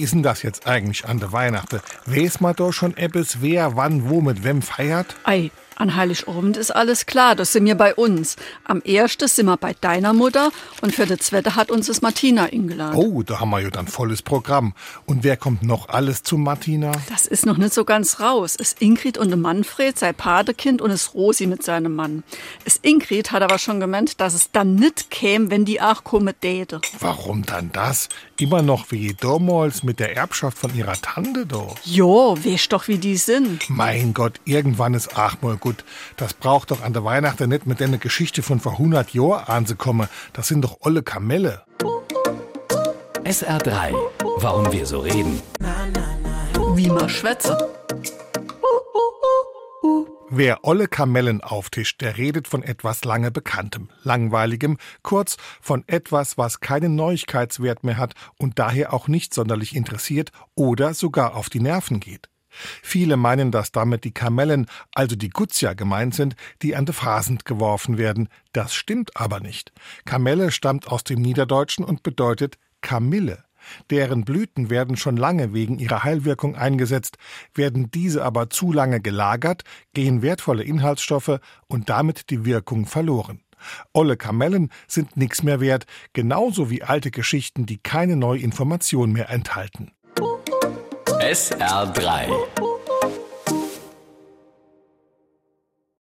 ist denn das jetzt eigentlich an der Weihnachten? Weiß man doch schon etwas, wer wann wo mit wem feiert? Ei, an Heiligabend ist alles klar, das sind wir bei uns. Am ersten sind wir bei deiner Mutter und für das zweite hat uns das Martina eingeladen. Oh, da haben wir ja dann volles Programm. Und wer kommt noch alles zu Martina? Das ist noch nicht so ganz raus. Es Ingrid und der Manfred, sein Patekind und es Rosi mit seinem Mann. Es Ingrid hat aber schon gemeint, dass es dann nicht käme, wenn die auch kommen täte. Warum dann das? Immer noch wie damals mit der Erbschaft von ihrer Tante doch. Jo, weißt doch, wie die sind. Mein Gott, irgendwann ist auch mal gut. Das braucht doch an der Weihnachten nicht mit einer Geschichte von vor 100 Jahren anzukommen. Das sind doch olle Kamelle. SR3. Warum wir so reden. Wie man schwätze. Wer olle Kamellen auftischt, der redet von etwas lange Bekanntem, Langweiligem, kurz von etwas, was keinen Neuigkeitswert mehr hat und daher auch nicht sonderlich interessiert oder sogar auf die Nerven geht. Viele meinen, dass damit die Kamellen, also die Guzia gemeint sind, die an de Phasend geworfen werden. Das stimmt aber nicht. Kamelle stammt aus dem Niederdeutschen und bedeutet Kamille. Deren Blüten werden schon lange wegen ihrer Heilwirkung eingesetzt, werden diese aber zu lange gelagert, gehen wertvolle Inhaltsstoffe und damit die Wirkung verloren. Olle Kamellen sind nix mehr wert, genauso wie alte Geschichten, die keine neue Information mehr enthalten. SR3.